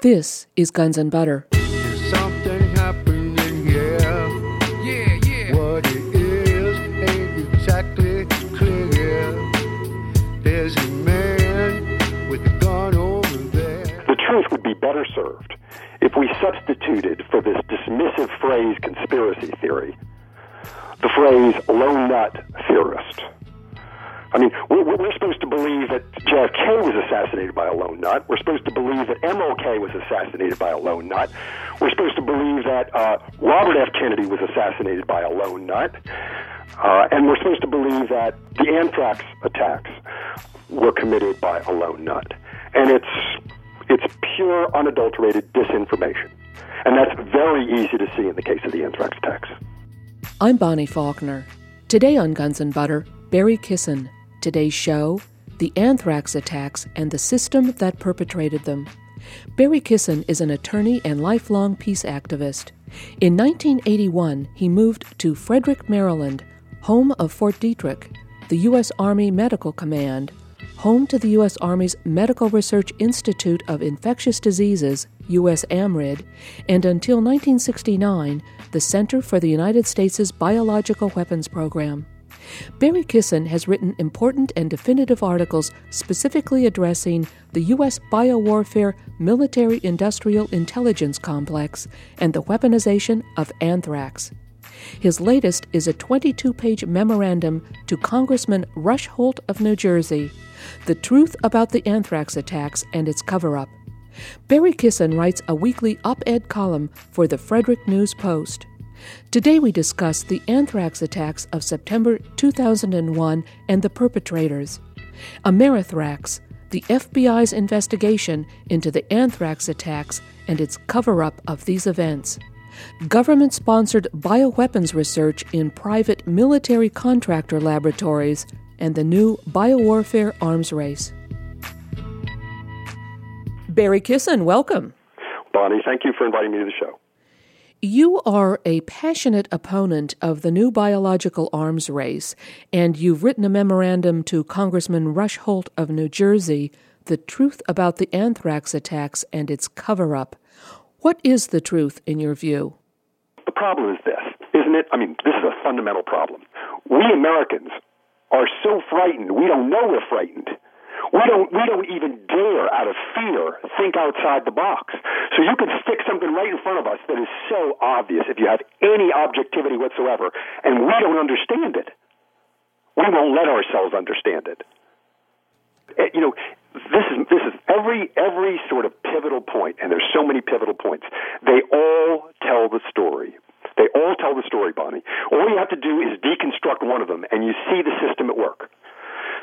This is Guns and Butter. Something. Yeah, yeah. What it is ain't exactly clear. There's a man with a gun over there. The truth would be better served if we substituted for this dismissive phrase conspiracy theory the phrase lone nut theorist. I mean, we're, we're supposed to believe that JFK was assassinated by a lone nut. We're supposed to believe that MLK was assassinated by a lone nut. We're supposed to believe that uh, Robert F. Kennedy was assassinated by a lone nut. Uh, and we're supposed to believe that the anthrax attacks were committed by a lone nut. And it's, it's pure, unadulterated disinformation. And that's very easy to see in the case of the anthrax attacks. I'm Bonnie Faulkner. Today on Guns and Butter, Barry Kissin. Today's show The Anthrax Attacks and the System That Perpetrated Them. Barry Kissin is an attorney and lifelong peace activist. In 1981, he moved to Frederick, Maryland, home of Fort Detrick, the U.S. Army Medical Command, home to the U.S. Army's Medical Research Institute of Infectious Diseases, U.S. AMRID, and until 1969, the Center for the United States' Biological Weapons Program. Barry Kissin has written important and definitive articles specifically addressing the U.S. biowarfare military industrial intelligence complex and the weaponization of anthrax. His latest is a 22 page memorandum to Congressman Rush Holt of New Jersey The Truth About the Anthrax Attacks and Its Cover Up. Barry Kissin writes a weekly op ed column for the Frederick News Post. Today we discuss the anthrax attacks of September 2001 and the perpetrators. Amerithrax, the FBI's investigation into the anthrax attacks and its cover up of these events. Government sponsored bioweapons research in private military contractor laboratories and the new biowarfare arms race. Barry Kissin, welcome. Bonnie, thank you for inviting me to the show. You are a passionate opponent of the new biological arms race, and you've written a memorandum to Congressman Rush Holt of New Jersey, The Truth About the Anthrax Attacks and Its Cover Up. What is the truth in your view? The problem is this, isn't it? I mean, this is a fundamental problem. We Americans are so frightened, we don't know we're frightened. We don't we don't even dare out of fear think outside the box. So you can stick something right in front of us that is so obvious if you have any objectivity whatsoever and we don't understand it. We won't let ourselves understand it. Eh, You know, this is this is every every sort of pivotal point and there's so many pivotal points. They all tell the story. They all tell the story, Bonnie. All you have to do is deconstruct one of them and you see the system at work.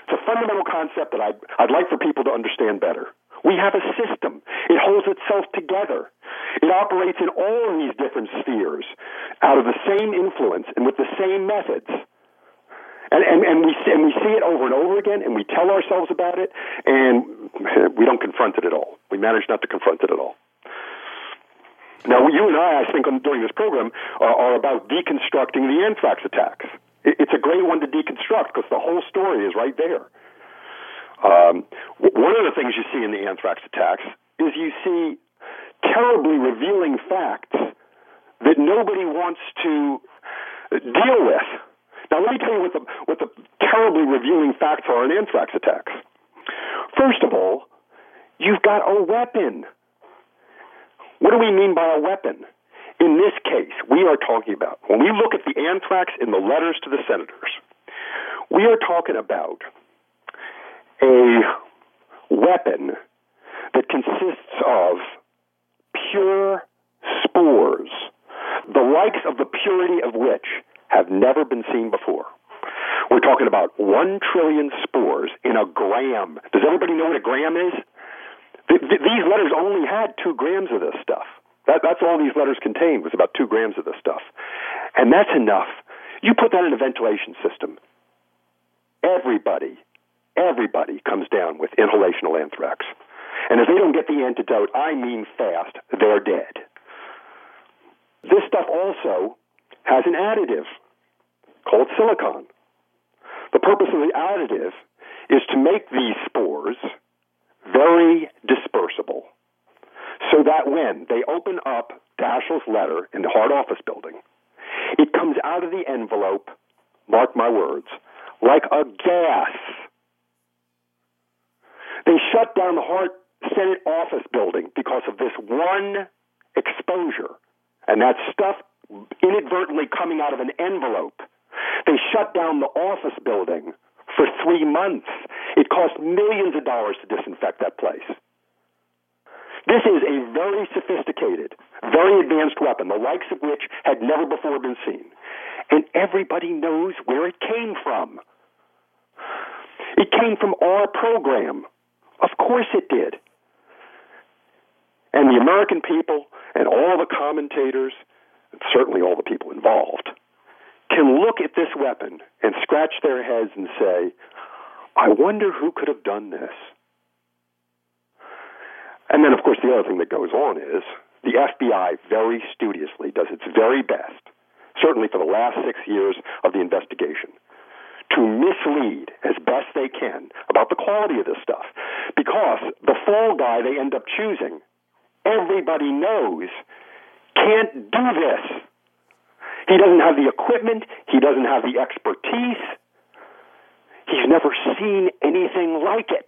It's a fundamental concept that I'd, I'd like for people to understand better. We have a system. It holds itself together. It operates in all of these different spheres out of the same influence and with the same methods. And, and, and, we, and we see it over and over again, and we tell ourselves about it, and we don't confront it at all. We manage not to confront it at all. Now, you and I, I think, during this program, are, are about deconstructing the anthrax attacks. It, it's a great one to deconstruct because the whole story is right there. Um, one of the things you see in the anthrax attacks is you see terribly revealing facts that nobody wants to deal with. Now, let me tell you what the, what the terribly revealing facts are in anthrax attacks. First of all, you've got a weapon. What do we mean by a weapon? In this case, we are talking about, when we look at the anthrax in the letters to the senators, we are talking about a weapon that consists of pure spores, the likes of the purity of which have never been seen before. We're talking about one trillion spores in a gram. Does everybody know what a gram is? Th- th- these letters only had two grams of this stuff. That, that's all these letters contained was about two grams of this stuff. And that's enough. You put that in a ventilation system, everybody, everybody comes down with inhalational anthrax. And if they don't get the antidote, I mean fast, they're dead. This stuff also has an additive called silicon. The purpose of the additive is to make these spores very dispersible so that when they open up Daschle's letter in the Hart Office building, it comes out of the envelope, mark my words, like a gas. They shut down the Hart Senate office building because of this one exposure. And that stuff inadvertently coming out of an envelope. They shut down the office building for three months. It cost millions of dollars to disinfect that place. This is a very sophisticated, very advanced weapon, the likes of which had never before been seen. And everybody knows where it came from. It came from our program. Of course it did. And the American people and all the commentators, and certainly all the people involved, can look at this weapon and scratch their heads and say, I wonder who could have done this. And then, of course, the other thing that goes on is the FBI very studiously does its very best, certainly for the last six years of the investigation, to mislead as best they can about the quality of this stuff. Because the fall guy they end up choosing, everybody knows, can't do this. He doesn't have the equipment, he doesn't have the expertise, he's never seen anything like it.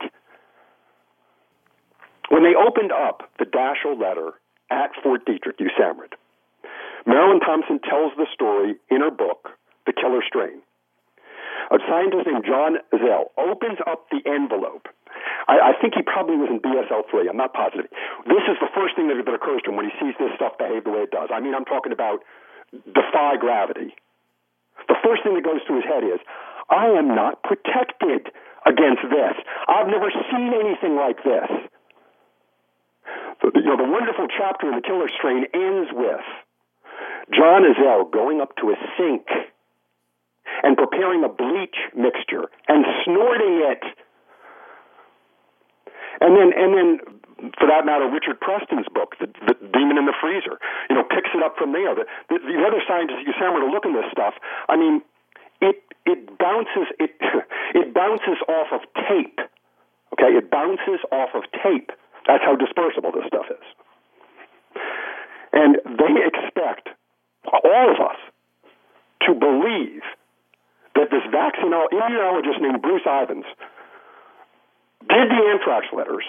When they opened up the Daschle letter at Fort Detrick, USAMRIID, Marilyn Thompson tells the story in her book, The Killer Strain. A scientist named John Zell opens up the envelope. I, I think he probably was in BSL 3. I'm not positive. This is the first thing that, that occurs to him when he sees this stuff behave the way it does. I mean, I'm talking about defy gravity. The first thing that goes through his head is, I am not protected against this. I've never seen anything like this. You know, the wonderful chapter in The Killer Strain ends with John Ezell going up to a sink and preparing a bleach mixture and snorting it. And then, and then, for that matter, Richard Preston's book, the, the Demon in the Freezer, you know, picks it up from there. The, the, the other scientists at USAMRIID are looking at this stuff. I mean, it it bounces it it bounces off of tape. Okay, it bounces off of tape. That's how dispersible this stuff is. And they expect all of us to believe that this vaccino- immunologist named Bruce Ivins did the anthrax letters,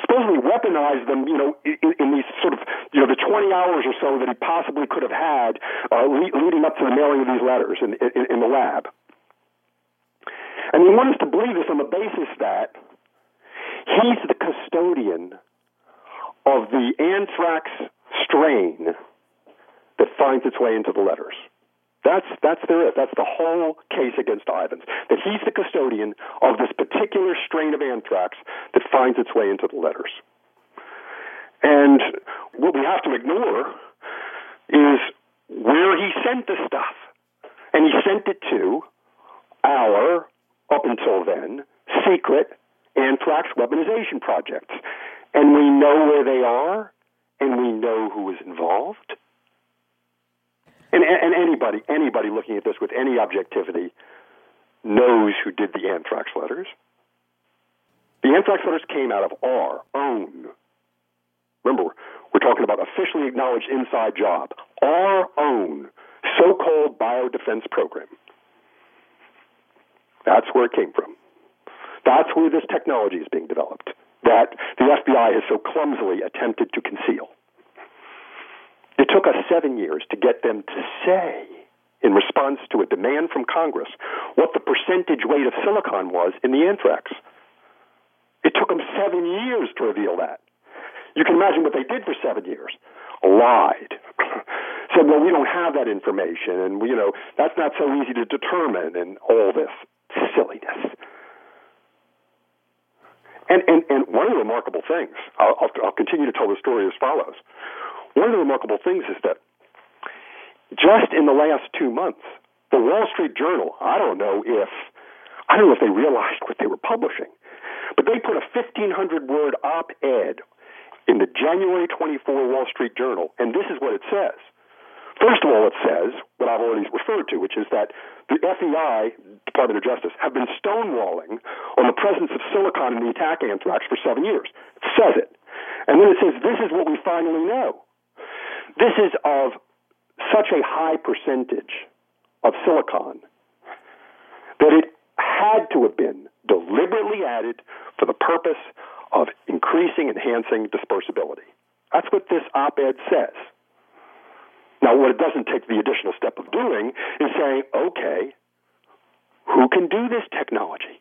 supposedly weaponized them, you know, in, in these sort of, you know, the 20 hours or so that he possibly could have had uh, le- leading up to the mailing of these letters in, in, in the lab. And he wants to believe this on the basis that he's the custodian of the anthrax strain that finds its way into the letters. That's that's there is. That's the whole case against Ivins. That he's the custodian of this particular strain of anthrax that finds its way into the letters. And what we have to ignore is where he sent the stuff. And he sent it to our, up until then, secret anthrax weaponization projects. And we know where they are, and we know who is involved. And, and anybody, anybody looking at this with any objectivity knows who did the anthrax letters. The anthrax letters came out of our own. Remember, we're talking about officially acknowledged inside job. Our own so-called biodefense program. That's where it came from. That's where this technology is being developed that the FBI has so clumsily attempted to conceal. It took us seven years to get them to say, in response to a demand from Congress, what the percentage weight of silicon was in the anthrax. It took them seven years to reveal that. You can imagine what they did for seven years. Lied. Said, well, we don't have that information, and, you know, that's not so easy to determine, and all this silliness. And, and, and one of the remarkable things, I'll, I'll, I'll continue to tell the story as follows. One of the remarkable things is that just in the last two months, the Wall Street Journal, I don't know if, I don't know if they realized what they were publishing, but they put a 1,500 word op ed in the January 24 Wall Street Journal, and this is what it says. First of all, it says what I've already referred to, which is that the FBI, Department of Justice, have been stonewalling on the presence of silicon in the attack anthrax for seven years. It says it. And then it says, this is what we finally know. This is of such a high percentage of silicon that it had to have been deliberately added for the purpose of increasing, enhancing dispersibility. That's what this op ed says. Now, what it doesn't take the additional step of doing is saying, okay, who can do this technology?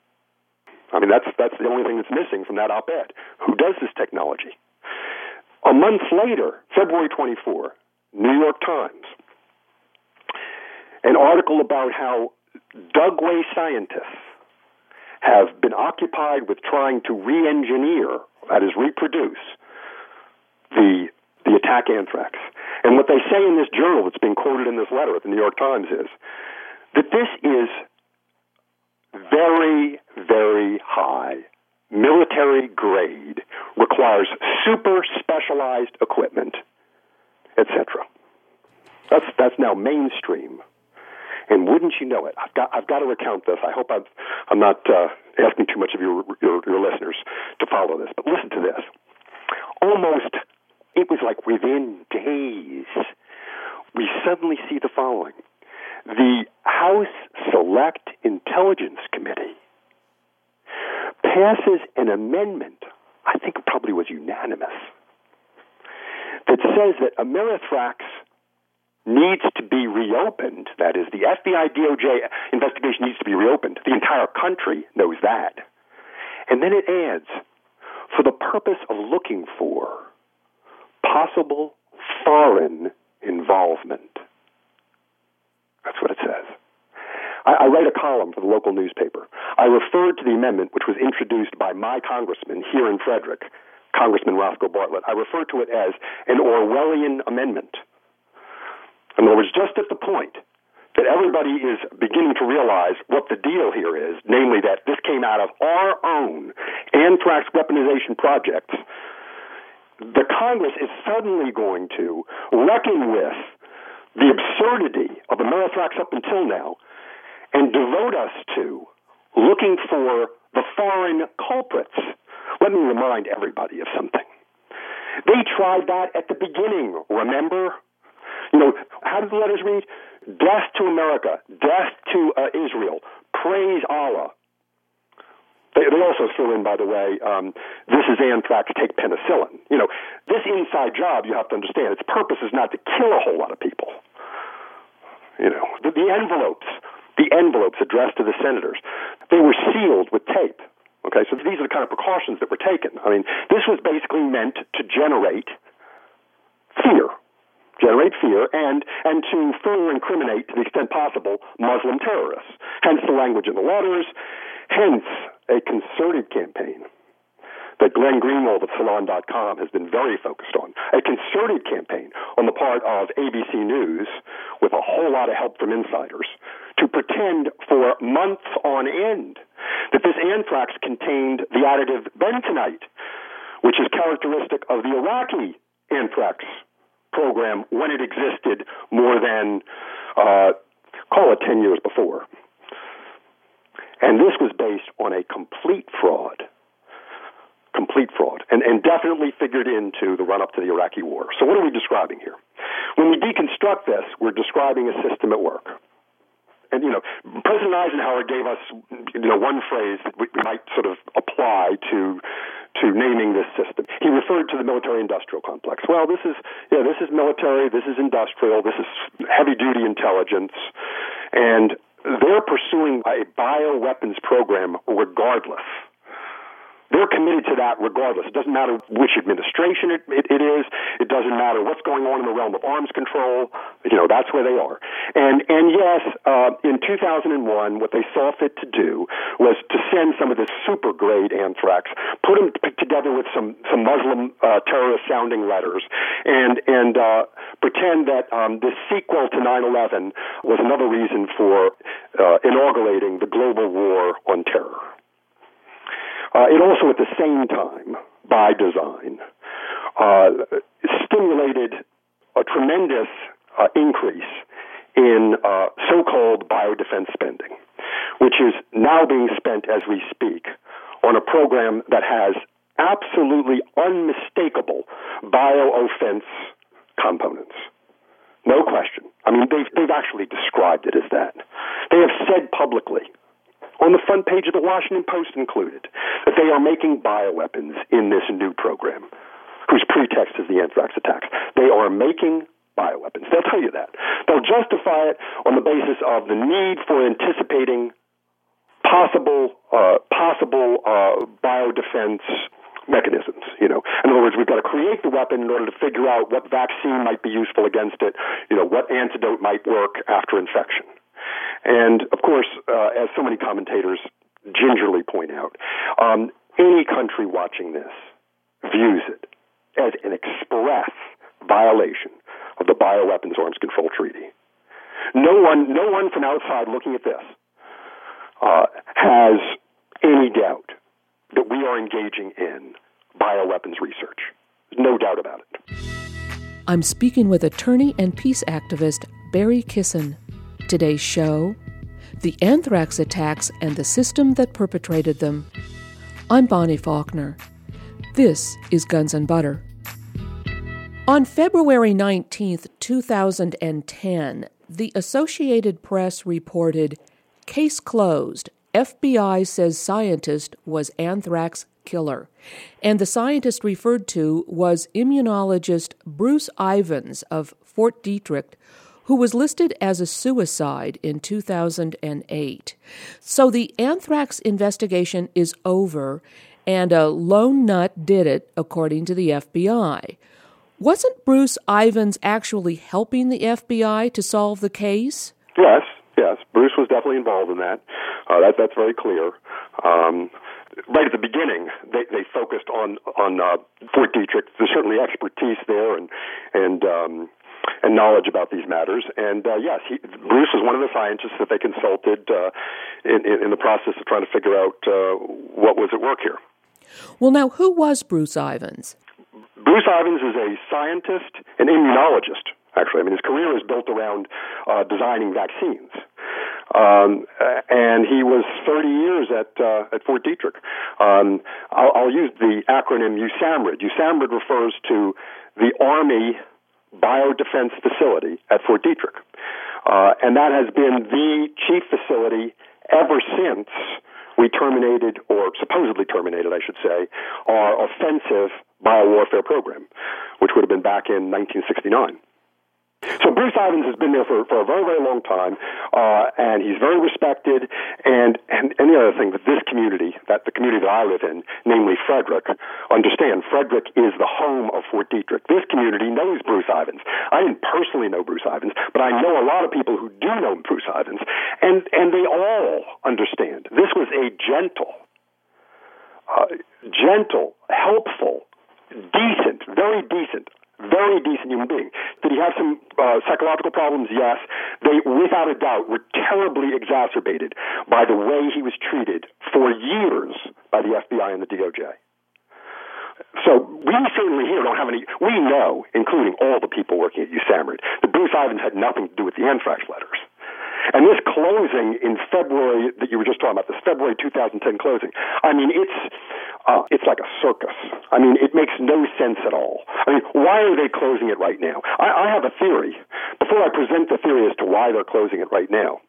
I mean, that's, that's the only thing that's missing from that op ed. Who does this technology? A month later, February 24, New York Times, an article about how Dugway scientists have been occupied with trying to re engineer, that is, reproduce, the, the attack anthrax. And what they say in this journal that's being quoted in this letter at the New York Times is that this is very, very high, military grade, requires super specialized equipment, etc. That's that's now mainstream. And wouldn't you know it? I've got I've got to recount this. I hope I'm I'm not uh, asking too much of your, your your listeners to follow this, but listen to this. Almost, it was like within days, we suddenly see the following: the House Select Intelligence Committee passes an amendment. I think it probably was unanimous that says that Amerithrax needs to be reopened. That is, the FBI DOJ investigation needs to be reopened. The entire country knows that. And then it adds, for the purpose of looking for possible foreign involvement. That's what it says. I, I write a column for the local newspaper. I referred to the amendment, which was introduced by my congressman here in Frederick, Congressman Roscoe Bartlett. I refer to it as an Orwellian amendment. In other words, just at the point that everybody is beginning to realize what the deal here is, namely that this came out of our own anthrax weaponization projects, the Congress is suddenly going to reckon with the absurdity of the Amerithrax up until now and devote us to looking for the foreign culprits. Let me remind everybody of something. They tried that at the beginning, remember? You know, how did the letters read? Death to America, death to uh, Israel, praise Allah. They, they also threw in, by the way, um, this is anthrax, take penicillin. You know, this inside job, you have to understand, its purpose is not to kill a whole lot of people. You know, the, the envelopes, the envelopes addressed to the senators, they were sealed with tape. Okay, so these are the kind of precautions that were taken. I mean, this was basically meant to generate fear generate fear, and, and to further incriminate, to the extent possible, Muslim terrorists. Hence the language in the letters, hence a concerted campaign that Glenn Greenwald of Salon.com has been very focused on. A concerted campaign on the part of ABC News, with a whole lot of help from insiders, to pretend for months on end that this anthrax contained the additive bentonite, which is characteristic of the Iraqi anthrax program when it existed more than, uh, call it 10 years before. And this was based on a complete fraud. Complete fraud. And, and definitely figured into the run up to the Iraqi war. So, what are we describing here? When we deconstruct this, we're describing a system at work. And, you know, President Eisenhower gave us, you know, one phrase that we might sort of apply to to naming this system. He referred to the military industrial complex. Well, this is yeah, this is military, this is industrial, this is heavy duty intelligence, and they're pursuing a bioweapons program regardless. They're committed to that regardless. It doesn't matter which administration it, it, it is. It doesn't matter what's going on in the realm of arms control. You know, that's where they are. And, and yes, uh, in 2001, what they saw fit to do was to send some of this super grade anthrax, put them together with some, some Muslim uh, terrorist sounding letters, and, and uh, pretend that um, this sequel to 9 11 was another reason for uh, inaugurating the global war on terror. Uh, it also, at the same time, by design, uh, stimulated a tremendous uh, increase in uh, so-called biodefense spending, which is now being spent as we speak on a program that has absolutely unmistakable bio-offense components. No question. I mean, they've, they've actually described it as that. They have said publicly, on the front page of the Washington Post included, that they are making bioweapons in this new program, whose pretext is the anthrax attacks. They are making bioweapons. They'll tell you that. They'll justify it on the basis of the need for anticipating possible uh, possible uh, biodefense mechanisms. You know, in other words, we've got to create the weapon in order to figure out what vaccine might be useful against it. You know, what antidote might work after infection. And of course, uh, as so many commentators gingerly point out, um, any country watching this views it as an express violation of the Bioweapons Arms Control Treaty. No one, no one from outside looking at this uh, has any doubt that we are engaging in bioweapons research. No doubt about it. I'm speaking with attorney and peace activist Barry Kissin. Today's show The Anthrax Attacks and the System That Perpetrated Them. I'm Bonnie Faulkner. This is Guns and Butter. On February 19, 2010, the Associated Press reported Case closed. FBI says scientist was anthrax killer. And the scientist referred to was immunologist Bruce Ivins of Fort Detrick, who was listed as a suicide in 2008. So the anthrax investigation is over, and a lone nut did it, according to the FBI. Wasn't Bruce Ivins actually helping the FBI to solve the case? Yes, yes. Bruce was definitely involved in that. Uh, that that's very clear. Um, right at the beginning, they, they focused on on uh, Fort Detrick. There's certainly expertise there and and um, and knowledge about these matters. And uh, yes, he, Bruce was one of the scientists that they consulted uh, in, in, in the process of trying to figure out uh, what was at work here. Well, now who was Bruce Ivins? Bruce Ivins is a scientist, an immunologist, actually. I mean, his career is built around uh, designing vaccines. Um, and he was 30 years at uh, at Fort Detrick. Um, I'll, I'll use the acronym USAMRID. USAMRID refers to the Army Biodefense Facility at Fort Detrick, uh, and that has been the chief facility ever since we terminated, or supposedly terminated, I should say, our offensive biowarfare program, which would have been back in 1969. So Bruce Ivins has been there for, for a very, very long time, uh, and he's very respected. And, and the other thing that this community, that the community that I live in, namely Frederick, understand Frederick is the home of Fort Detrick. This community knows Bruce Ivins. I didn't personally know Bruce Ivins, but I know a lot of people who do know Bruce Ivins, and and they all understand this was a gentle, uh, gentle, helpful, decent, very decent, very decent human being. Did he have some uh, psychological problems? Yes. They, without a doubt, were terribly exacerbated by the way he was treated for years by the FBI and the DOJ. So we certainly here don't have any. We know, including all the people working at USAMRIID, that Bruce Ivins had nothing to do with the anthrax letters. And this closing in February that you were just talking about, this February 2010 closing, I mean, it's uh, it's like a circus. I mean, it makes no sense at all. I mean, why are they closing it right now? I, I have a theory. Before I present the theory as to why they're closing it right now,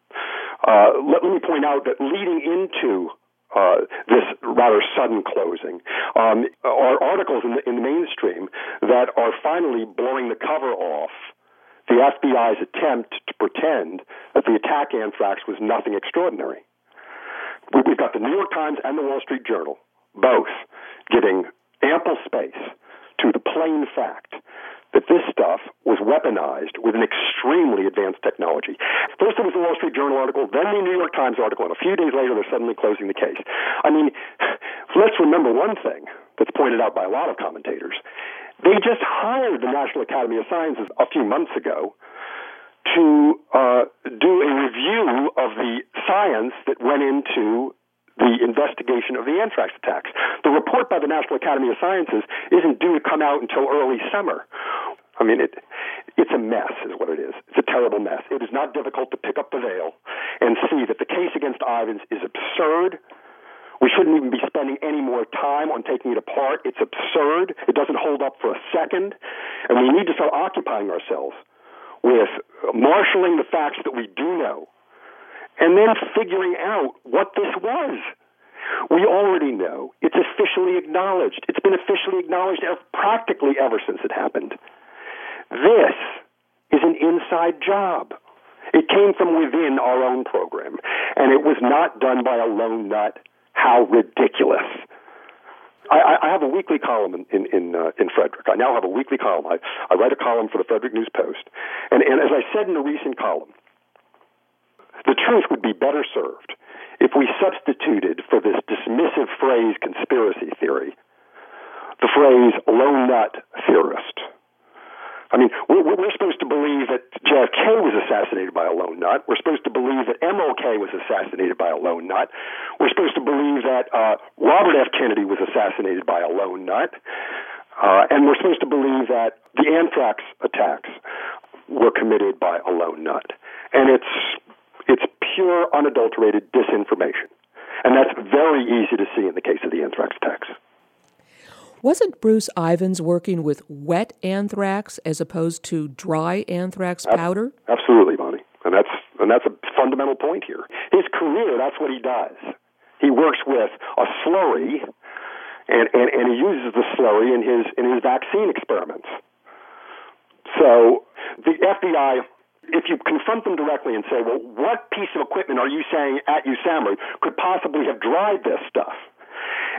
uh, let, let me point out that leading into uh, this rather sudden closing um, are articles in the, in the mainstream that are finally blowing the cover off the FBI's attempt to pretend that the attack anthrax was nothing extraordinary. We've got the New York Times and the Wall Street Journal both giving ample space to the plain fact that this stuff was weaponized with an extremely advanced technology. First it was the Wall Street Journal article, then the New York Times article, and a few days later they're suddenly closing the case. I mean, let's remember one thing that's pointed out by a lot of commentators. They just hired the National Academy of Sciences a few months ago to uh, do a review of the science that went into the investigation of the anthrax attacks. The report by the National Academy of Sciences isn't due to come out until early summer. I mean, it, it's a mess, is what it is. It's a terrible mess. It is not difficult to pick up the veil and see that the case against Ivins is absurd, We shouldn't even be spending any more time on taking it apart. It's absurd. It doesn't hold up for a second. And we need to start occupying ourselves with marshaling the facts that we do know and then figuring out what this was. We already know. It's officially acknowledged. It's been officially acknowledged practically ever since it happened. This is an inside job. It came from within our own program, and it was not done by a lone nut. How ridiculous! I, I have a weekly column in in in, uh, in Frederick. I now have a weekly column. I, I write a column for the Frederick News Post, and and as I said in a recent column, the truth would be better served if we substituted for this dismissive phrase conspiracy theory the phrase lone nut theorist. I mean, we're, supposed to believe that JFK was assassinated by a lone nut. We're supposed to believe that MLK was assassinated by a lone nut. We're supposed to believe that uh, Robert F. Kennedy was assassinated by a lone nut. Uh, and we're supposed to believe that the anthrax attacks were committed by a lone nut. And it's it's pure, unadulterated disinformation. And that's very easy to see in the case of the anthrax attacks. Wasn't Bruce Ivins working with wet anthrax as opposed to dry anthrax powder? Absolutely, Bonnie. And that's and that's a fundamental point here. His career, that's what he does. He works with a slurry and, and, and he uses the slurry in his in his vaccine experiments. So the FBI if you confront them directly and say, well, what piece of equipment are you saying at USAMRIID could possibly have dried this stuff?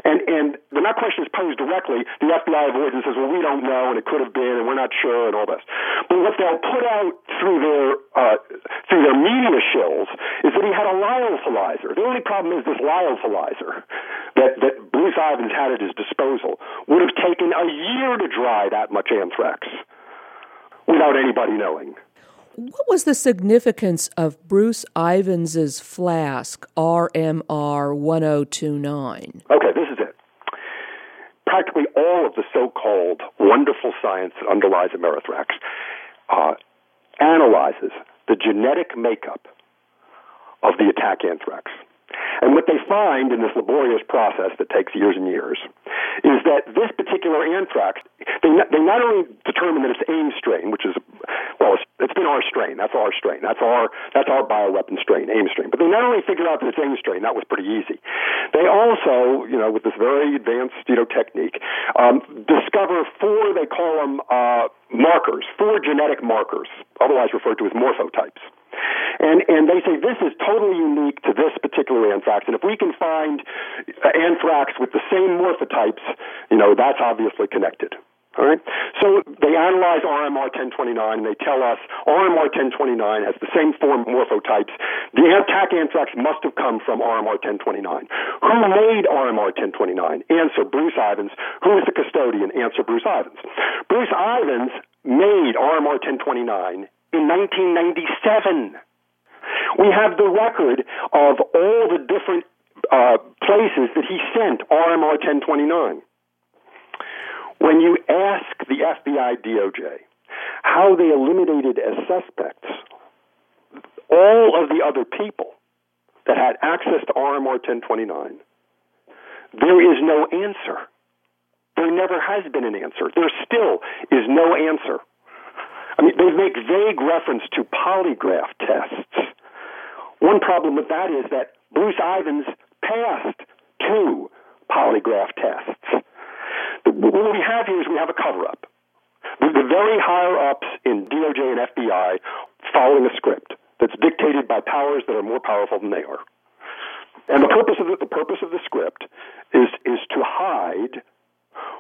And and when that question is posed directly, the FBI avoids and says, "Well, we don't know, and it could have been, and we're not sure, and all this." But what they'll put out through their uh, through their media shills is that he had a lyophilizer. The only problem is this lyophilizer that that Bruce Ivins had at his disposal would have taken a year to dry that much anthrax without anybody knowing. What was the significance of Bruce Ivins's flask, RMR 1029? Okay, this is it. Practically all of the so called wonderful science that underlies Amerithrax uh, analyzes the genetic makeup of the attack anthrax. And what they find in this laborious process that takes years and years is that this particular anthrax, they not, they not only determine that it's AIM strain, which is, well, it's, it's been our strain. That's our strain. That's our, that's our bioweapon strain, AIM strain. But they not only figure out that it's AIM strain, that was pretty easy. They also, you know, with this very advanced, you know, technique, um, discover four, they call them, uh, markers, four genetic markers, otherwise referred to as morphotypes. And, and they say this is totally unique to this particular anthrax. And if we can find uh, anthrax with the same morphotypes, you know, that's obviously connected. All right. So they analyze RMR 1029 and they tell us RMR 1029 has the same four morphotypes. The attack anthrax must have come from RMR 1029. Who made RMR 1029? Answer Bruce Ivins. Who is the custodian? Answer Bruce Ivins. Bruce Ivins made RMR 1029 in 1997. We have the record of all the different uh, places that he sent RMR 1029. When you ask the FBI DOJ how they eliminated as suspects all of the other people that had access to RMR 1029, there is no answer. There never has been an answer. There still is no answer. I mean, they make vague reference to polygraph tests. One problem with that is that Bruce Ivins passed two polygraph tests. What we have here is we have a cover up. The, the very higher ups in DOJ and FBI following a script that's dictated by powers that are more powerful than they are. And the purpose of the, the purpose of the script is is to hide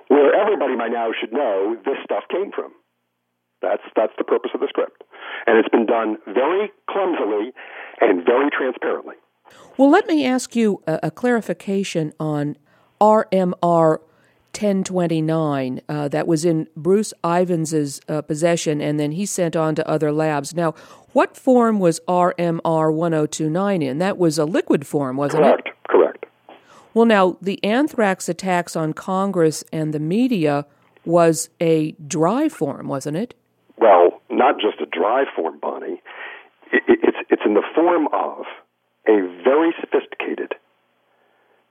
where everybody by now should know this stuff came from. That's that's the purpose of the script, and it's been done very clumsily and very transparently. Well, let me ask you a, a clarification on RMR 1029 uh, that was in Bruce Ivins's uh, possession, and then he sent on to other labs. Now, what form was RMR 1029 in? That was a liquid form, wasn't correct, it? Correct. Correct. Well, now the anthrax attacks on Congress and the media was a dry form, wasn't it? Well, not just a dry form, Bonnie. It, it, it's it's in the form of a very sophisticated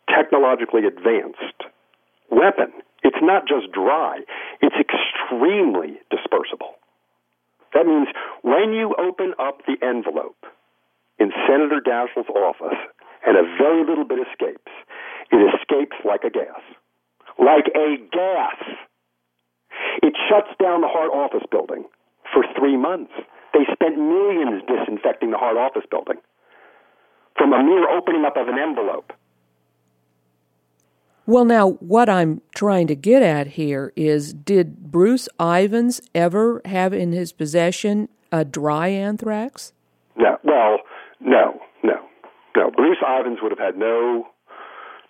technologically advanced weapon. It's not just dry, it's extremely dispersible. That means when you open up the envelope in Senator Daschle's office and a very little bit escapes, it escapes like a gas. Like a gas. It shuts down the Hart office building for three months. They spent millions disinfecting the hard office building from a mere opening up of an envelope. Well, now, what I'm trying to get at here is did Bruce Ivins ever have in his possession a dry anthrax? No. Well, no, no, no. Bruce Ivins would have had no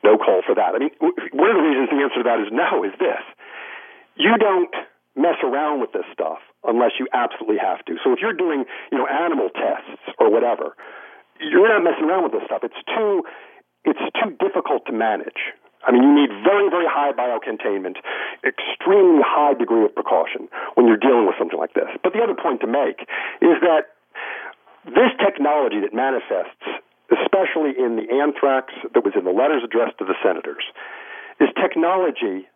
no call for that. I mean, one of the reasons the answer to that is no is this: you don't mess around with this stuff unless you absolutely have to. So if you're doing, you know, animal tests or whatever, you're not messing around with this stuff. It's too it's too difficult to manage. I mean, you need very, very high biocontainment, extremely high degree of precaution when you're dealing with something like this. But the other point to make is that this technology that manifests, especially in the anthrax that was in the letters addressed to the senators, is technology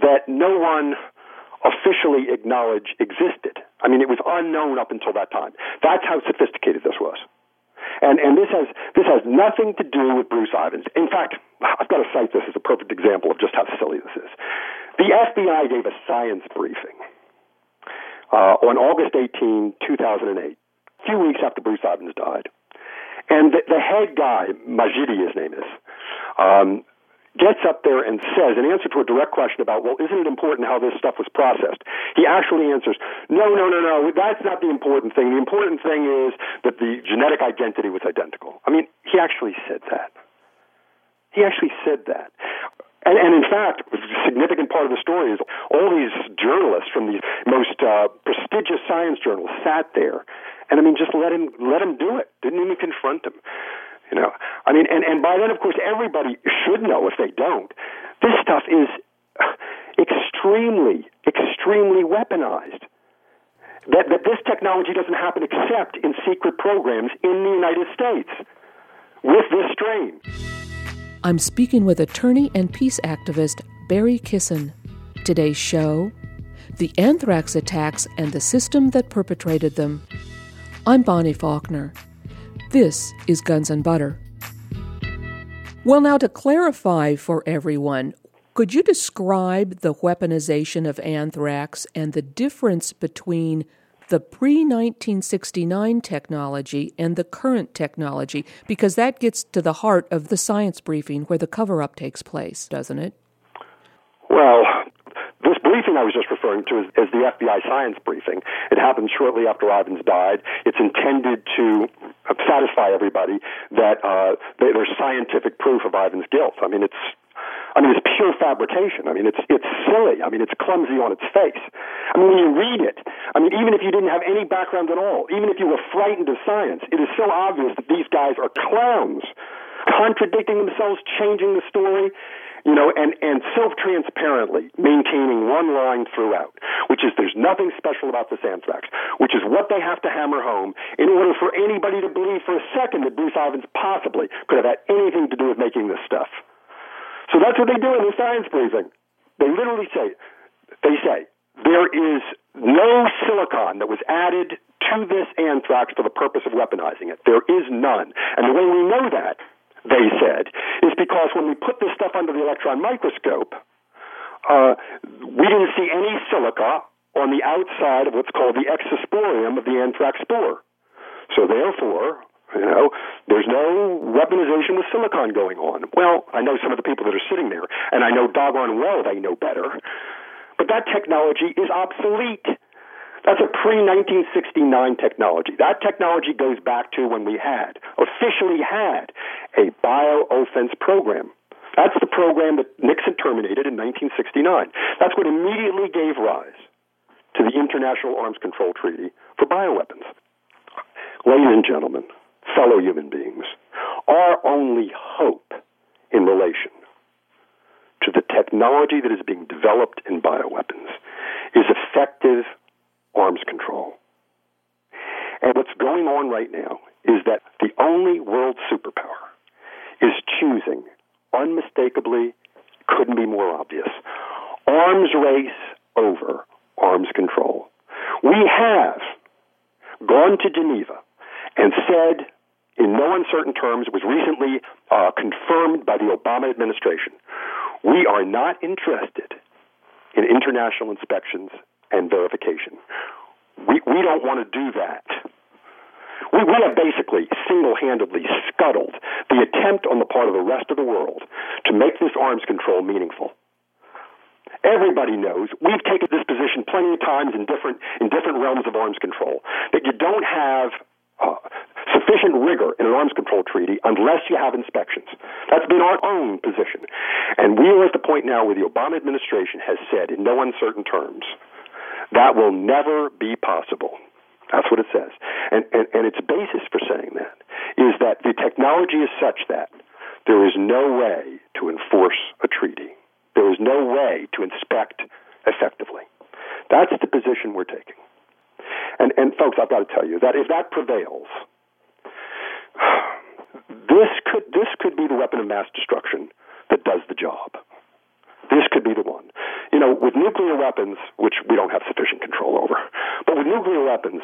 that no one officially acknowledged existed. I mean, it was unknown up until that time. That's how sophisticated this was. And, and this has this has nothing to do with Bruce Ivins. In fact, I've got to cite this as a perfect example of just how silly this is. The FBI gave a science briefing uh, on August 18, 2008, a few weeks after Bruce Ivins died. And the, the head guy, Majidi, his name is, um, gets up there and says, in answer to a direct question about, well, isn't it important how this stuff was processed? He actually answers, no, no, no, no, that's not the important thing. The important thing is that the genetic identity was identical. I mean, he actually said that. He actually said that. And, and in fact, a significant part of the story is all these journalists from these most uh, prestigious science journals sat there, and I mean, just let him let him do it. Didn't even confront him. You know, I mean, and and by then, of course, everybody should know if they don't. This stuff is extremely, extremely weaponized. That that this technology doesn't happen except in secret programs in the United States with this strain. I'm speaking with attorney and peace activist Barry Kissin. Today's show The Anthrax Attacks and the System That Perpetrated Them. I'm Bonnie Faulkner. This is Guns and Butter. Well, now to clarify for everyone, could you describe the weaponization of anthrax and the difference between the pre 1969 technology and the current technology? Because that gets to the heart of the science briefing where the cover up takes place, doesn't it? Well, briefing I was just referring to is, is, the FBI science briefing. It happened shortly after Ivins died. It's intended to satisfy everybody that uh, there's scientific proof of Ivins' guilt. I mean, it's I mean, it's pure fabrication. I mean, it's it's silly. I mean, it's clumsy on its face. I mean, when you read it, I mean, even if you didn't have any background at all, even if you were frightened of science, it is so obvious that these guys are clowns, contradicting themselves, changing the story you know, and, and self-transparently maintaining one line throughout, which is there's nothing special about this anthrax, which is what they have to hammer home in order for anybody to believe for a second that Bruce Ivins possibly could have had anything to do with making this stuff. So that's what they do in the science briefing. They literally say, they say, there is no silicon that was added to this anthrax for the purpose of weaponizing it. There is none. And the way we know that they said, is because when we put this stuff under the electron microscope, uh, we didn't see any silica on the outside of what's called the exosporium of the anthrax spore. So therefore, you know, there's no weaponization with silicon going on. Well, I know some of the people that are sitting there, and I know doggone well they know better. But that technology is obsolete. That's a pre 1969 technology. That technology goes back to when we had, officially had, a bio-offense program. That's the program that Nixon terminated in 1969. That's what immediately gave rise to the International Arms Control Treaty for bioweapons. Ladies and gentlemen, fellow human beings, our only hope in relation to the technology that is being developed in bioweapons is effective arms control. And what's going on right now is that the only world superpower is choosing. Unmistakably, couldn't be more obvious. Arms race over arms control. We have gone to Geneva and said, in no uncertain terms, it was recently uh, confirmed by the Obama administration. We are not interested in international inspections and verification. We, we don't want to do that we, we have basically single handedly scuttled the attempt on the part of the rest of the world to make this arms control meaningful. Everybody knows we've taken this position plenty of times in different in different realms of arms control that you don't have uh, sufficient rigor in an arms control treaty unless you have inspections. That's been our own position, and we are at the point now where the Obama administration has said in no uncertain terms that will never be possible. That's what it says. And, and, and its basis for saying that is that the technology is such that there is no way to enforce a treaty. There is no way to inspect effectively. That's the position we're taking. And, and folks, I've got to tell you that if that prevails, this could, this could be the weapon of mass destruction that does the job. This could be the one. Know, with nuclear weapons, which we don't have sufficient control over, but with nuclear weapons,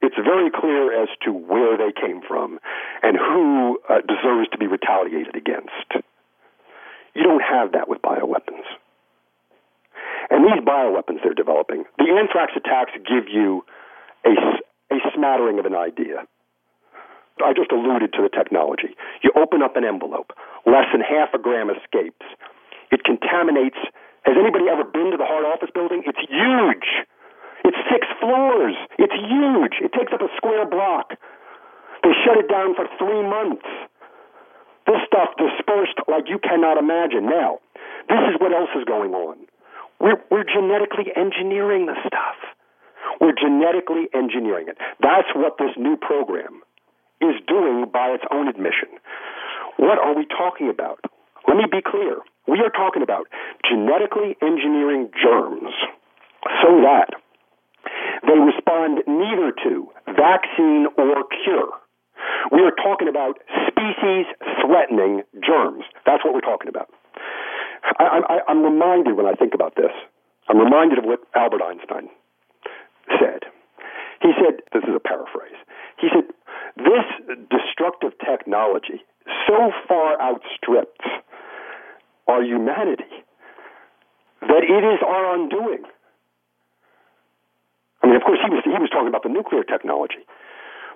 it's very clear as to where they came from and who uh, deserves to be retaliated against. You don't have that with bioweapons. And these bioweapons they're developing, the anthrax attacks give you a, a smattering of an idea. I just alluded to the technology. You open up an envelope, less than half a gram escapes. It contaminates. Has anybody ever been to the hard Office building? It's huge. It's six floors. It's huge. It takes up a square block. They shut it down for three months. This stuff dispersed like you cannot imagine. Now, this is what else is going on. We're, we're genetically engineering the stuff. We're genetically engineering it. That's what this new program is doing by its own admission. What are we talking about? Let me be clear. We are talking about genetically engineering germs so that they respond neither to vaccine or cure. We are talking about species threatening germs. That's what we're talking about. I, am reminded when I think about this, I'm reminded of what Albert Einstein said. He said, this is a paraphrase, he said, this destructive technology so far outstrips our humanity that it is our undoing. I mean, of course, he was, he was talking about the nuclear technology.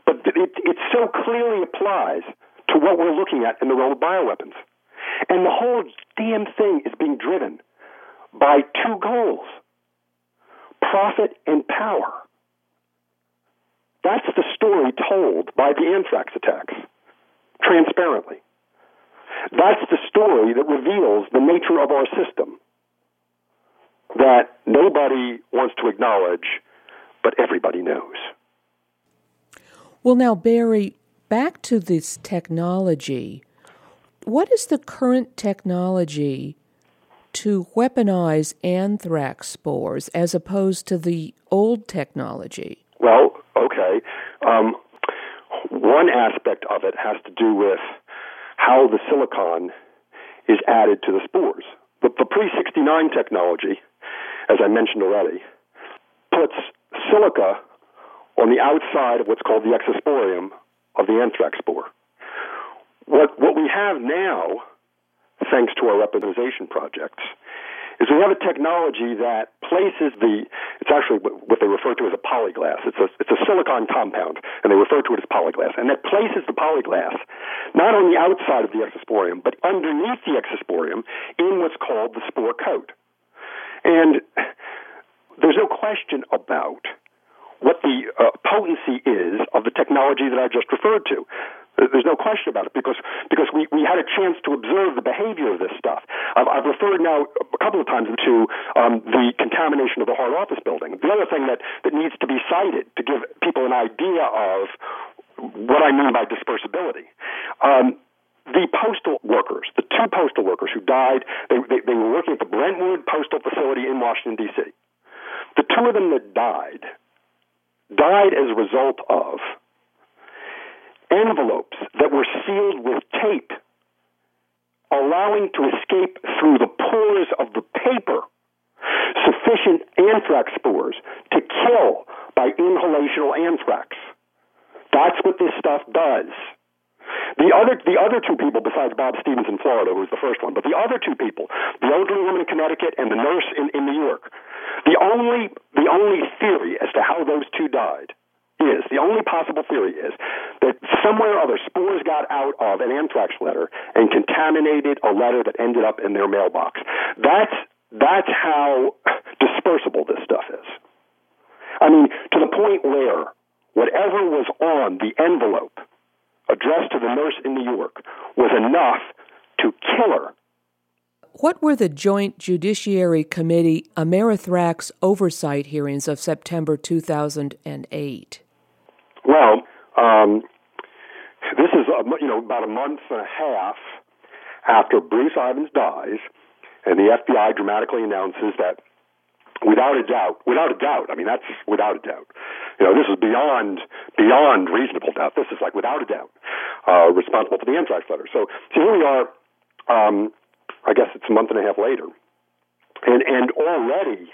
But it, it so clearly applies to what we're looking at in the realm of bioweapons. And the whole damn thing is being driven by two goals profit and power. That's the story told by the anthrax attacks, transparently. That's the story that reveals the nature of our system that nobody wants to acknowledge, but everybody knows. Well, now, Barry, back to this technology. What is the current technology to weaponize anthrax spores as opposed to the old technology? Well, okay. Um, one aspect of it has to do with how the silicon is added to the spores. The, the pre 69 technology, as I mentioned already, puts silica on the outside of what's called the exosporium of the anthrax spore. What, what we have now, thanks to our weaponization projects, is we have a technology that places the, it's actually what they refer to as a polyglass. It's a, it's a silicon compound, and they refer to it as polyglass. And that places the polyglass not on the outside of the exosporium, but underneath the exosporium in what's called the spore coat. And there's no question about what the uh, potency is of the technology that I just referred to. There's no question about it because because we, we had a chance to observe the behavior of this stuff. I've, I've referred now a couple of times to um, the contamination of the hard Office building. The other thing that, that needs to be cited to give people an idea of what I mean by dispersibility. Um, the postal workers, the two postal workers who died, they, they, they were working at the Brentwood Postal Facility in Washington, D.C. The two of them that died died as a result of envelopes that were sealed with tape, allowing to escape through the pores of the paper sufficient anthrax spores to kill by inhalational anthrax. That's what this stuff does. The other, the other two people, besides Bob Stevens in Florida, who was the first one, but the other two people, the elderly woman in Connecticut and the nurse in, in New York, the only, the only theory as to how those two died is the only possible theory is that somewhere or other spores got out of an anthrax letter and contaminated a letter that ended up in their mailbox. That's that's how dispersible this stuff is. I mean, to the point where whatever was on the envelope addressed to the nurse in New York was enough to kill her. What were the Joint Judiciary Committee Amerithrax oversight hearings of September 2008? Well, um, this is a, you know about a month and a half after Bruce Ivins dies, and the FBI dramatically announces that without a doubt, without a doubt, I mean that's without a doubt. You know, this is beyond beyond reasonable doubt. This is like without a doubt uh, responsible for the anthrax letter. So, so here we are. Um, I guess it's a month and a half later, and and already,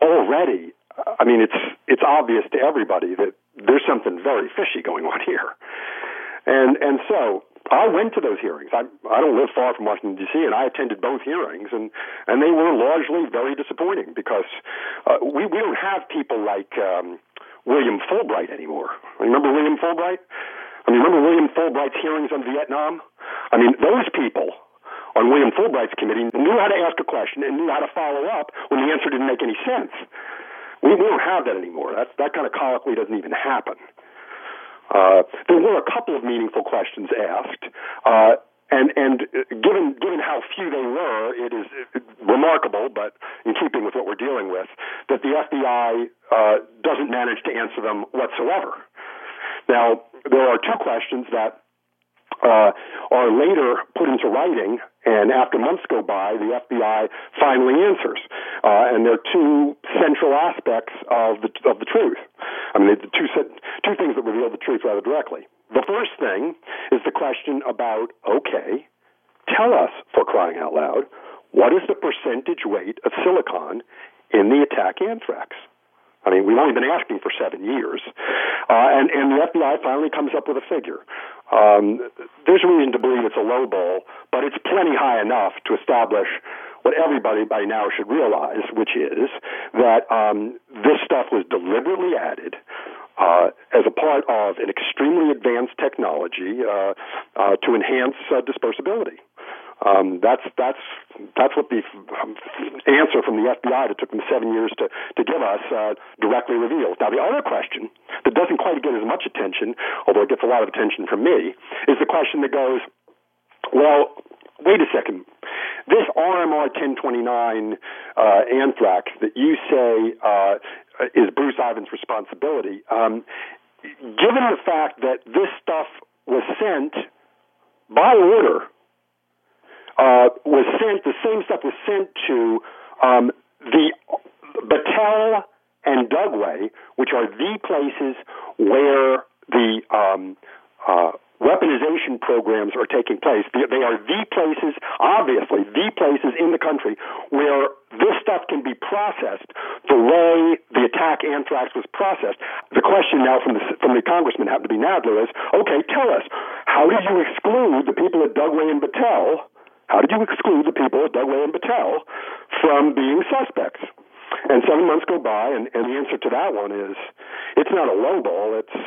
already, I mean it's it's obvious to everybody that there's something very fishy going on here, and and so I went to those hearings. I I don't live far from Washington D.C. and I attended both hearings, and and they were largely very disappointing because uh, we we don't have people like um, William Fulbright anymore. Remember William Fulbright? I mean, remember William Fulbright's hearings on Vietnam? I mean, those people on William Fulbright's committee knew how to ask a question and knew how to follow up when the answer didn't make any sense. We, we don't have that anymore. That that kind of colloquy doesn't even happen. Uh, there were a couple of meaningful questions asked, uh, and and given given how few they were, it is remarkable, but in keeping with what we're dealing with, that the FBI uh, doesn't manage to answer them whatsoever. Now, there are two questions that uh, are later put into writing, and after months go by, the FBI finally answers. Uh, and there are two central aspects of the of the truth. I mean, the two two things that reveal the truth rather directly. The first thing is the question about okay, tell us for crying out loud, what is the percentage weight of silicon in the attack anthrax? I mean, we've only been asking for seven years, uh, and and the FBI finally comes up with a figure. Um, there's reason to believe it's a low ball, but it's plenty high enough to establish what everybody by now should realize, which is that um, this stuff was deliberately added uh, as a part of an extremely advanced technology uh, uh, to enhance uh, dispersibility. Um, that's that's that's what the answer from the FBI that took them seven years to to give us uh, directly reveals. Now, the other question that doesn't quite get as much attention, although it gets a lot of attention from me, is the question that goes, well, wait a second. This RMR 1029 uh, anthrax that you say uh, is Bruce Ivins' responsibility, um, given the fact that this stuff was sent by order uh, was sent, the same stuff was sent to um, the Battelle and Dugway, which are the places where the um, uh, weaponization programs are taking place. They are the places, obviously, the places in the country where this stuff can be processed the way the attack anthrax was processed. The question now from the, from the congressman happened to be Nadler is, okay, tell us, how did you exclude the people at Dugway and Battelle how did you exclude the people at Dugway and Battelle from being suspects? And seven months go by, and, and the answer to that one is it's not a lowball. It's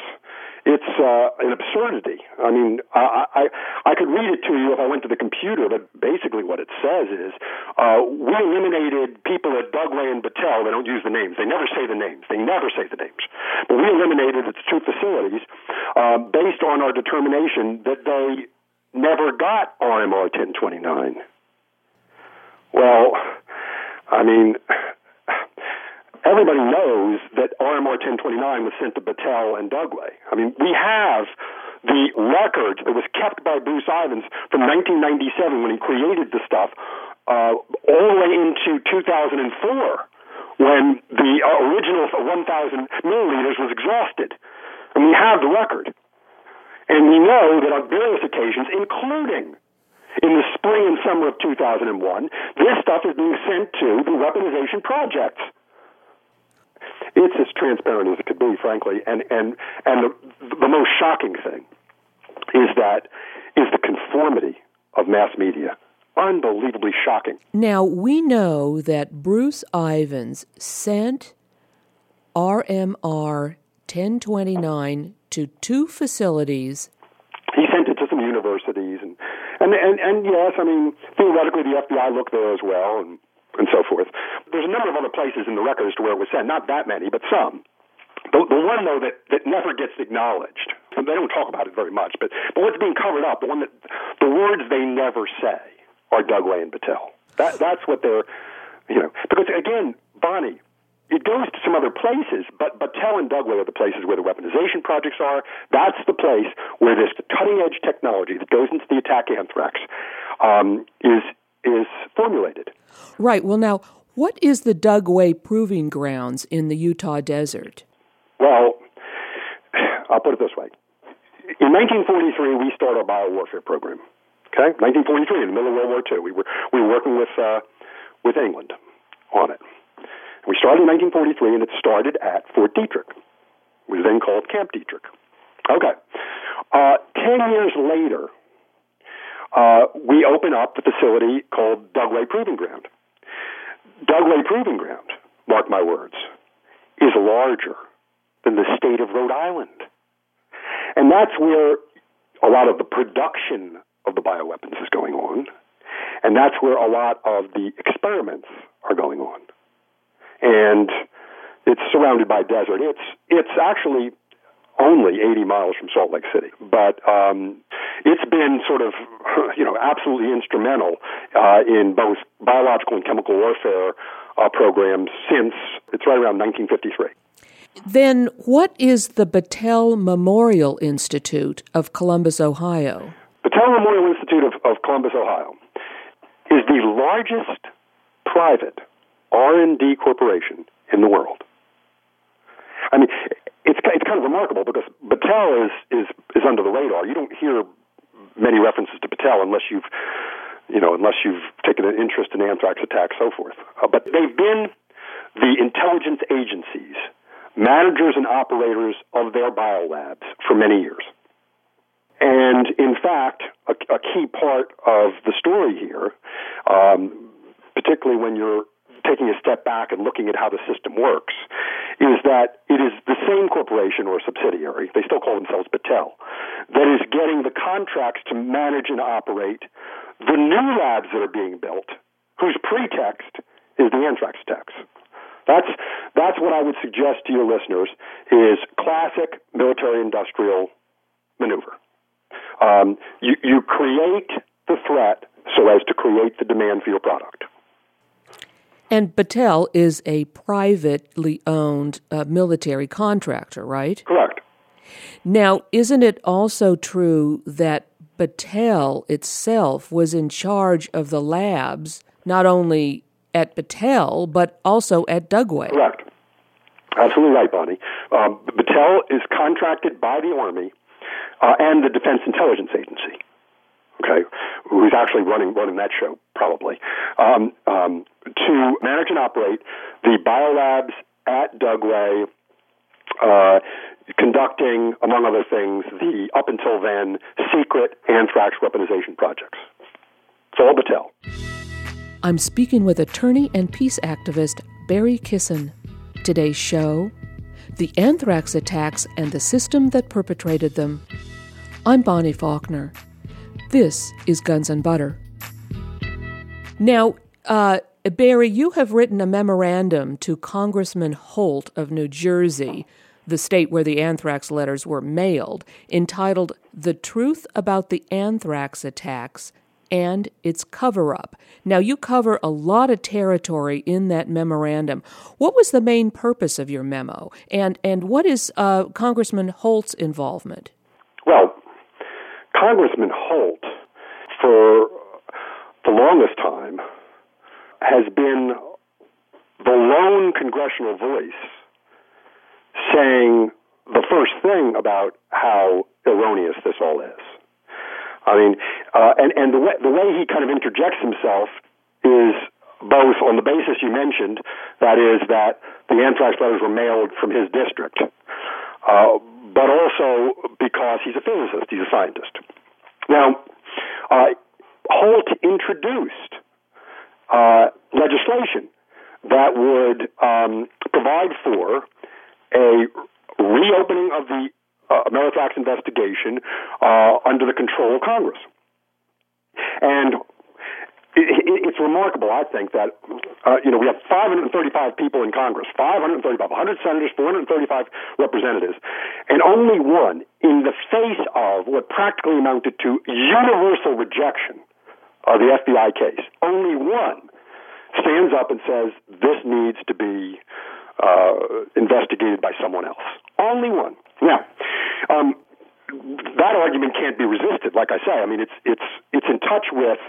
it's uh, an absurdity. I mean, I, I I could read it to you if I went to the computer, but basically what it says is uh, we eliminated people at Dugway and Battelle. They don't use the names. They never say the names. They never say the names. But we eliminated its two facilities uh, based on our determination that they never got RMR 1029. Well, I mean, everybody knows that RMR 1029 was sent to Battelle and Dugway. I mean, we have the record that was kept by Bruce Ivins from 1997 when he created the stuff uh, all the way into 2004 when the original 1,000 milliliters was exhausted. And we have the record. And we know that on various occasions, including in the spring and summer of 2001, this stuff is being sent to the weaponization projects. It's as transparent as it could be, frankly, and and and the, the most shocking thing is that is the conformity of mass media. Unbelievably shocking. Now, we know that Bruce Ivins sent RMR 1029 to two facilities. He sent it to some universities, and, and, and, and yes, I mean, theoretically, the FBI looked there as well, and, and so forth. There's a number of other places in the record as to where it was sent, not that many, but some. The, the one though that, that never gets acknowledged, they don't talk about it very much, but, but what's being covered up, the one that the words they never say are Dugway and Battelle. That that's what they're you know because again, Bonnie, it goes to some other places, but Battelle and Dugway are the places where the weaponization projects are. That's the place where this cutting edge technology that goes into the attack anthrax um, is is formulated. Right. Well, now, what is the Dugway Proving Grounds in the Utah desert? Well, I'll put it this way. In 1943, we start our biowarfare program. Okay, 1943, in the middle of World War II, we were we were working with uh, with England on it. We started in 1943, and it started at Fort Detrick. It was then called Camp Detrick. Okay, uh, ten years later, uh, we open up the facility called Dugway Proving Ground. Dugway Proving Ground, mark my words, is larger than the state of Rhode Island. And that's where a lot of the production of the bioweapons is going on. And that's where a lot of the experiments are going on. And it's surrounded by desert. It's it's actually only 80 miles from Salt Lake City, but um, it's been sort of you know absolutely instrumental uh, in both biological and chemical warfare uh, programs since it's right around 1953. Then, what is the Battelle Memorial Institute of Columbus, Ohio? Battelle Memorial Institute of, of Columbus, Ohio, is the largest private R&D corporation in the world. I mean, it's it's kind of remarkable because Battelle is is is under the radar. You don't hear many references to Battelle unless you've you know unless you've taken an interest in anthrax attacks, so forth. Uh, but they've been the intelligence agencies managers and operators of their biolabs for many years. And in fact, a, a key part of the story here, um, particularly when you're taking a step back and looking at how the system works, is that it is the same corporation or subsidiary, they still call themselves Battelle, that is getting the contracts to manage and operate the new labs that are being built, whose pretext is the anthrax attacks. That's that's what I would suggest to your listeners is classic military industrial maneuver. Um, you, you create the threat so as to create the demand for your product. And Battelle is a privately owned uh, military contractor, right? Correct. Now, isn't it also true that Battelle itself was in charge of the labs, not only at Battelle, but also at Dugway. Correct. Absolutely right, Bonnie. Um, Battelle is contracted by the Army uh, and the Defense Intelligence Agency. Okay, who's actually running running that show probably um, um, to manage and operate the biolabs at Dugway, uh, conducting, among other things, the up until then secret anthrax weaponization projects. It's all Battelle. I'm speaking with attorney and peace activist Barry Kissin. Today's show The Anthrax Attacks and the System That Perpetrated Them. I'm Bonnie Faulkner. This is Guns and Butter. Now, uh, Barry, you have written a memorandum to Congressman Holt of New Jersey, the state where the anthrax letters were mailed, entitled The Truth About the Anthrax Attacks and its cover up. Now, you cover a lot of territory in that memorandum. What was the main purpose of your memo, and, and what is uh, Congressman Holt's involvement? Well, Congressman Holt, for the longest time, has been the lone congressional voice saying the first thing about how erroneous this all is. I mean, Uh, and and the way, the way he kind of interjects himself is both on the basis you mentioned, that is that the anthrax letters were mailed from his district, uh, but also because he's a physicist, he's a scientist. Now, uh, Holt introduced uh, legislation that would um, provide for a reopening of the uh, Ameritrax investigation uh, under the control of Congress. And it's remarkable, I think, that uh, you know we have 535 people in Congress, 535, 100 senators, 435 representatives, and only one, in the face of what practically amounted to universal rejection of the FBI case, only one stands up and says this needs to be uh, investigated by someone else. Only one. Now, um, that argument can't be resisted. Like I say, I mean, it's it's it's in touch with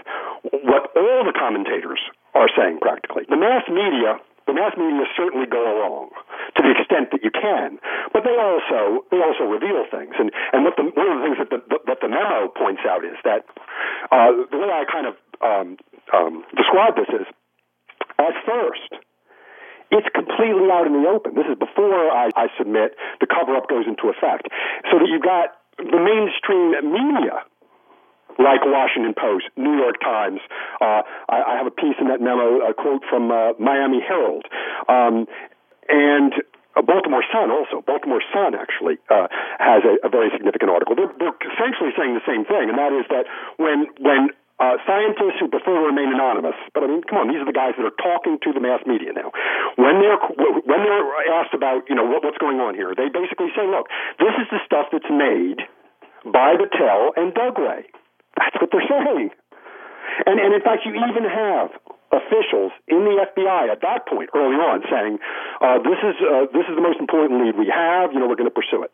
what all the commentators are saying. Practically, the mass media, the mass media certainly go along to the extent that you can, but they also they also reveal things. And and what the one of the things that the that the memo points out is that uh, the way I kind of um, um, describe this is, at first, it's completely out in the open. This is before I, I submit the cover up goes into effect. So that you've got the mainstream media like Washington Post, New York Times. Uh, I, I have a piece in that memo, a quote from uh, Miami Herald, um, and Baltimore Sun also. Baltimore Sun actually uh, has a, a very significant article. They're, they're essentially saying the same thing, and that is that when when uh, scientists who prefer to remain anonymous, but I mean, come on, these are the guys that are talking to the mass media now. When they're when they're asked about, you know, what, what's going on here, they basically say, look, this is the stuff that's made by Battelle and Dugway. That's what they're saying. And and in fact, you even have officials in the FBI at that point early on saying, uh, "This is uh, this is the most important lead we have. You know, we're going to pursue it."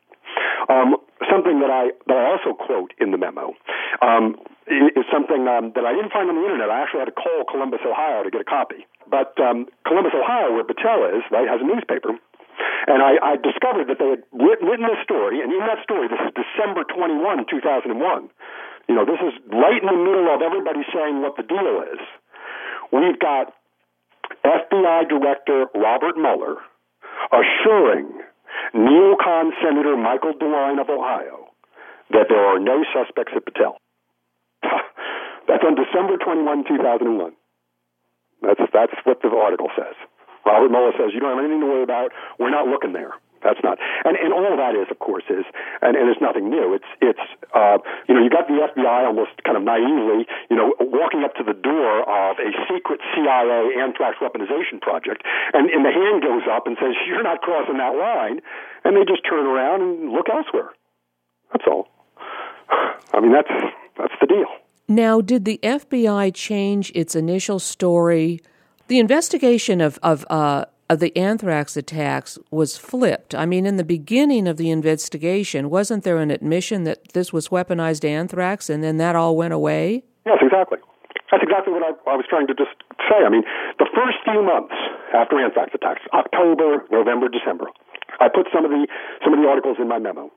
Um, something that I that I also quote in the memo um, is something um, that I didn't find on the internet. I actually had to call Columbus, Ohio, to get a copy. But um, Columbus, Ohio, where Battelle is, right, has a newspaper. And I, I discovered that they had written, written this story, and in that story, this is December 21, 2001. You know, this is right in the middle of everybody saying what the deal is. We've got FBI Director Robert Mueller assuring neocon Senator Michael DeWine of Ohio that there are no suspects at Patel. That's on December 21, 2001. That's, that's what the article says. Robert Mueller says, you don't have anything to worry about. We're not looking there. That's not, and and all that is, of course, is, and, and it's nothing new. It's it's, uh, you know, you got the FBI almost kind of naively, you know, walking up to the door of a secret CIA anthrax weaponization project, and and the hand goes up and says, "You're not crossing that line," and they just turn around and look elsewhere. That's all. I mean, that's that's the deal. Now, did the FBI change its initial story? The investigation of of uh, of the anthrax attacks was flipped. I mean, in the beginning of the investigation, wasn't there an admission that this was weaponized anthrax, and then that all went away? Yes, exactly. That's exactly what I, I was trying to just say. I mean, the first few months after anthrax attacks, October, November, December, I put some of the some of the articles in my memo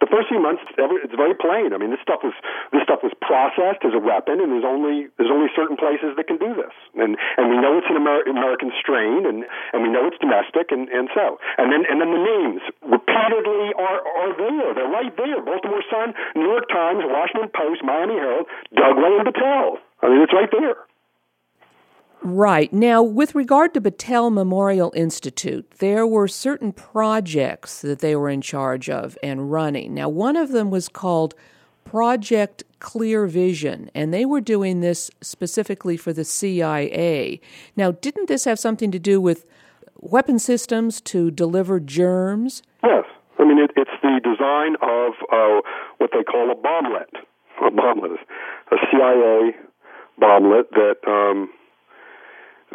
the first few months, it's very plain. I mean, this stuff was this stuff was processed as a weapon, and there's only there's only certain places that can do this, and and we know it's an Amer- American strain, and and we know it's domestic, and and so and then and then the names repeatedly are are there. They're right there. Baltimore Sun, New York Times, Washington Post, Miami Herald, Dugway and Battelle. I mean, it's right there. Right. Now, with regard to Battelle Memorial Institute, there were certain projects that they were in charge of and running. Now, one of them was called Project Clear Vision, and they were doing this specifically for the CIA. Now, didn't this have something to do with weapon systems to deliver germs? Yes. I mean, it, it's the design of uh, what they call a bomblet. A bomblet, a CIA bomblet that. Um,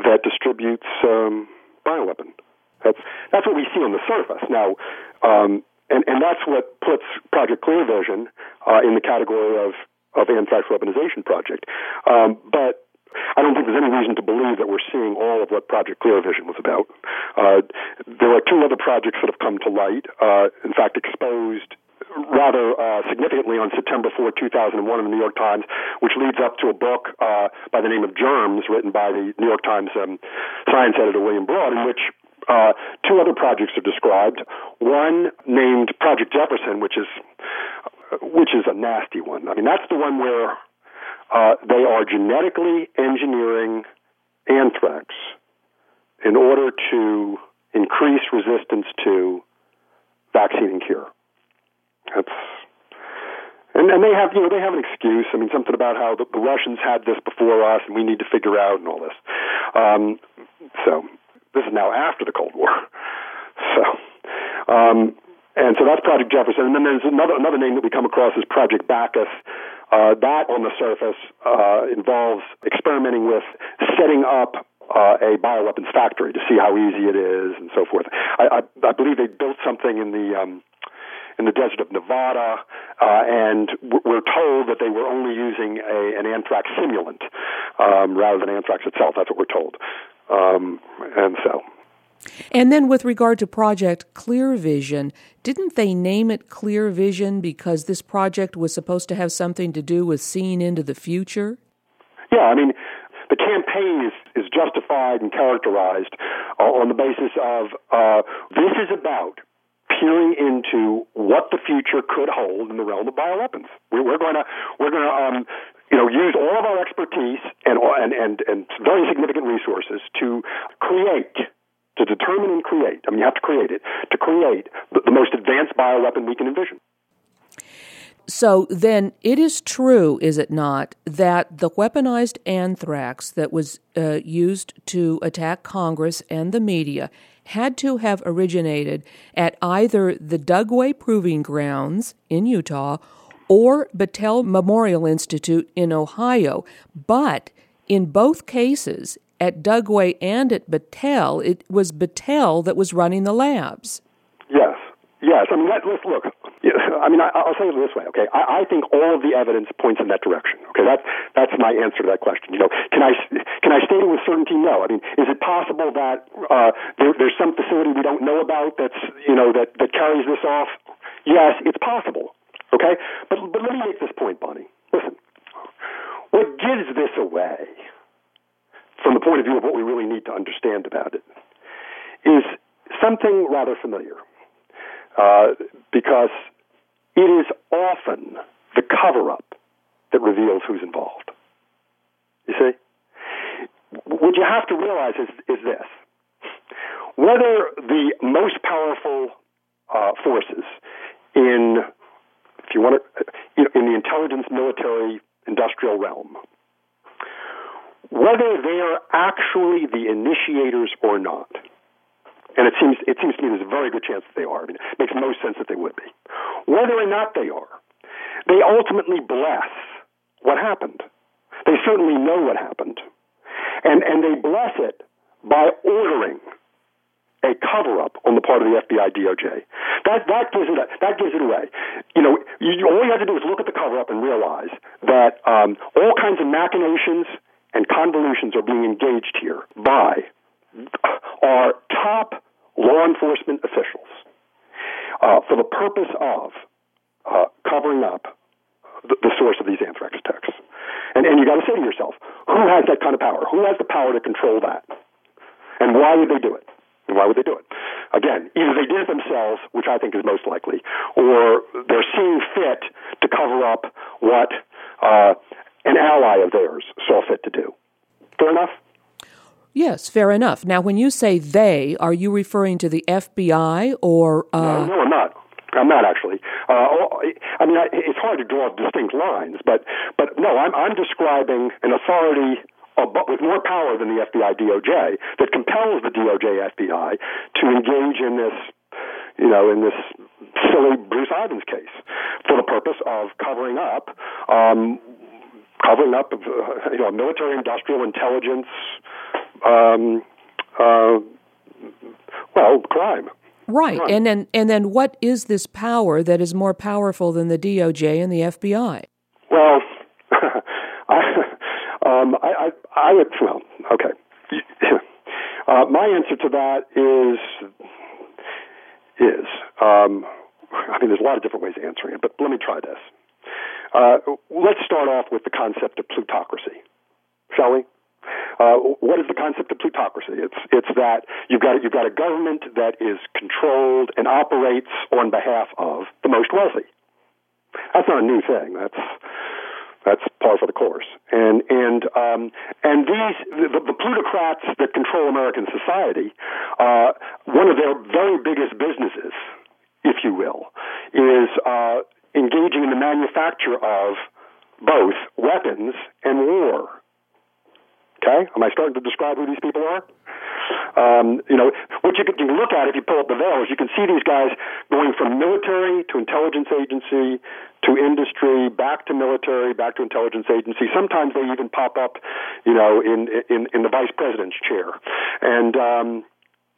that distributes um, bioweapon. That's that's what we see on the surface. Now, um, and and that's what puts Project Clear Vision uh, in the category of of anthrax weaponization project. Um, but I don't think there's any reason to believe that we're seeing all of what Project Clear Vision was about. Uh, there are two other projects that have come to light. Uh, in fact, exposed rather uh, significantly on September 4, 2001, in the New York Times, which leads up to a book uh, by the name of Germs, written by the New York Times um, science editor William Broad, in which uh, two other projects are described. One named Project Jefferson, which is which is a nasty one. I mean, that's the one where uh, they are genetically engineering anthrax in order to increase resistance to vaccine and cure. That's and, and they have, you know, they have an excuse. I mean, something about how the, the Russians had this before us, and we need to figure out and all this. Um, so this is now after the Cold War. So, um, and so that's Project Jefferson. And then there's another another name that we come across is Project Bacchus. Uh, that, on the surface, uh, involves experimenting with setting up uh, a bioweapons factory to see how easy it is and so forth. I, I, I believe they built something in the um, in the desert of Nevada, uh, and we're told that they were only using a, an anthrax simulant um, rather than anthrax itself. That's what we're told. Um, and so. And then, with regard to Project Clear Vision, didn't they name it Clear Vision because this project was supposed to have something to do with seeing into the future? Yeah, I mean, the campaign is, is justified and characterized uh, on the basis of uh, this is about peering into what the future could hold in the realm of bioweapons. We're, we're going to we're going to um, you know use all of our expertise and and and and very significant resources to create to determine and create. I mean, you have to create it to create the, the most advanced bioweapon we can envision. So then it is true, is it not, that the weaponized anthrax that was uh, used to attack Congress and the media had to have originated at either the Dugway Proving Grounds in Utah or Battelle Memorial Institute in Ohio. But in both cases, at Dugway and at Battelle, it was Battelle that was running the labs. Yes, yes. I mean, let, us look. I mean, I, will say it this way. Okay, I, I, think all of the evidence points in that direction. Okay, that's that's my answer to that question. You know, can I can I state it with certainty? No. I mean, is it possible that uh, there, there's some facility we don't know about that's you know that that carries this off? Yes, it's possible. Okay, but but let me make this point, Bonnie. Listen, what gives this away, from the point of view of what we really need to understand about it, is something rather familiar. Uh, because it is often the cover up that reveals who's involved. You see? What you have to realize is, is this whether the most powerful uh, forces in, if you want to, you know, in the intelligence, military, industrial realm, whether they are actually the initiators or not, and it seems it seems to me there's a very good chance that they are. I mean, it makes most sense that they would be. Whether or not they are, they ultimately bless what happened. They certainly know what happened, and and they bless it by ordering a cover up on the part of the FBI DOJ. That that gives it a, that gives it away. You know, you, all you have to do is look at the cover up and realize that um, all kinds of machinations and convolutions are being engaged here by our top law enforcement officials uh, for the purpose of uh, covering up the, the, source of these anthrax attacks. And, and you got to say to yourself, who has that kind of power? Who has the power to control that? And why would they do it? And why would they do it? Again, either they did it themselves, which I think is most likely, or they're seeing fit to cover up what uh, an ally of theirs saw fit to do. Fair enough? Yes, fair enough. Now, when you say they, are you referring to the FBI or? Uh... No, no, I'm not. I'm not actually. Uh, I mean, it's hard to draw distinct lines, but but no, I'm I'm describing an authority with more power than the FBI DOJ that compels the DOJ FBI to engage in this, you know, in this silly Bruce Ivins case for the purpose of covering up, um, covering up, uh, you know, military industrial intelligence um, uh, well, crime. Right, crime. and then and then what is this power that is more powerful than the DOJ and the FBI? Well, I, um, I, I, I would well, okay. Uh, my answer to that is is um, I mean, there's a lot of different ways of answering it, but let me try this. Uh, let's start off with the concept of plutocracy, shall we? Uh, what is the concept of plutocracy? It's it's that you've got you've got a government that is controlled and operates on behalf of the most wealthy. That's not a new thing. That's that's par for the course. And and um, and these the, the plutocrats that control American society, uh, one of their very biggest businesses, if you will, is uh, engaging in the manufacture of both weapons and war. Okay, am I starting to describe who these people are? Um, you know, what you can, look at if you pull up the veil is you can see these guys going from military to intelligence agency to industry, back to military, back to intelligence agency. Sometimes they even pop up, you know, in in, in the vice president's chair, and um,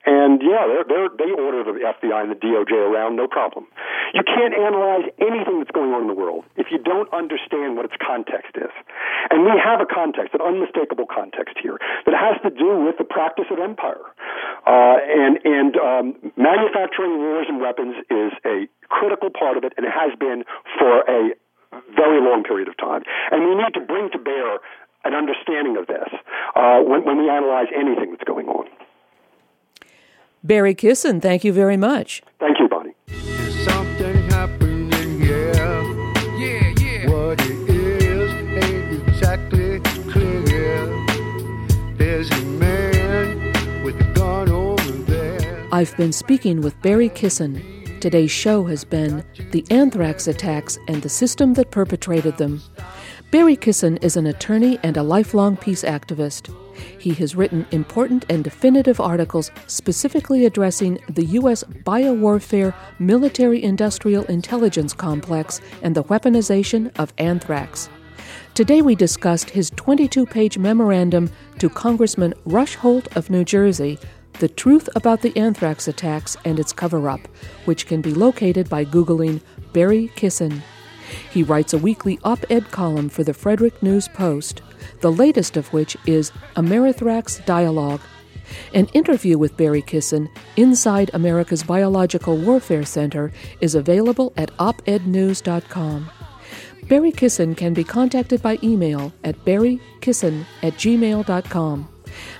and yeah, they're, they're, they order the FBI and the DOJ around, no problem. You can't analyze anything that's going on in the world if you don't understand what its context is. And we have a context, an unmistakable context here, that has to do with the practice of empire. Uh, and and um, manufacturing wars and weapons is a critical part of it, and it has been for a very long period of time. And we need to bring to bear an understanding of this uh, when, when we analyze anything that's going on. Barry Kissin, thank you very much. Thank you, Bonnie. something happening here. Yeah, yeah. What it is ain't exactly clear. There's a man with a gun over there. I've been speaking with Barry Kissin. Today's show has been The Anthrax Attacks and the System That Perpetrated Them. Barry Kissin is an attorney and a lifelong peace activist. He has written important and definitive articles specifically addressing the U.S. biowarfare military industrial intelligence complex and the weaponization of anthrax. Today we discussed his 22 page memorandum to Congressman Rush Holt of New Jersey, The Truth About the Anthrax Attacks and Its Cover Up, which can be located by Googling Barry Kissin. He writes a weekly op ed column for the Frederick News Post, the latest of which is Amerithrax Dialogue. An interview with Barry Kissin inside America's Biological Warfare Center is available at opednews.com. Barry Kissin can be contacted by email at barrykissin at gmail.com.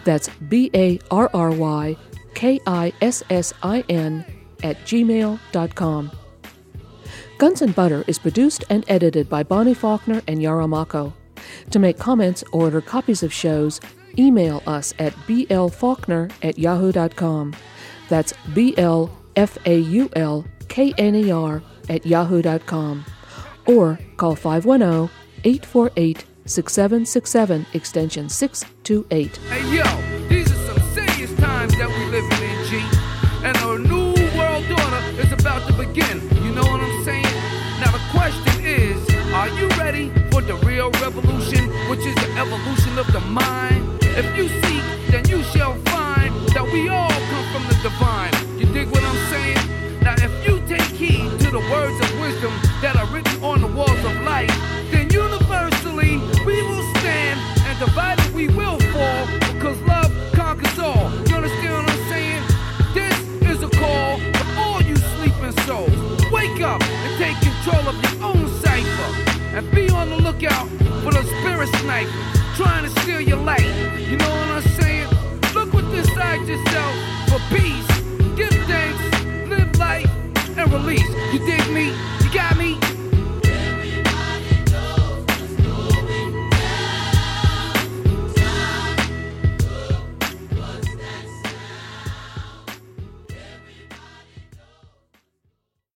That's B A R R Y K I S S I N at gmail.com. Guns and Butter is produced and edited by Bonnie Faulkner and Yarrow Mako. To make comments or order copies of shows, email us at blfaulkner at yahoo.com. That's B L F A U L K N E R at yahoo.com. Or call 510 848 6767 extension 628. Hey yo, evolution of the mind? If you seek, yourself for peace. Give thanks, live life, and release. You dig me?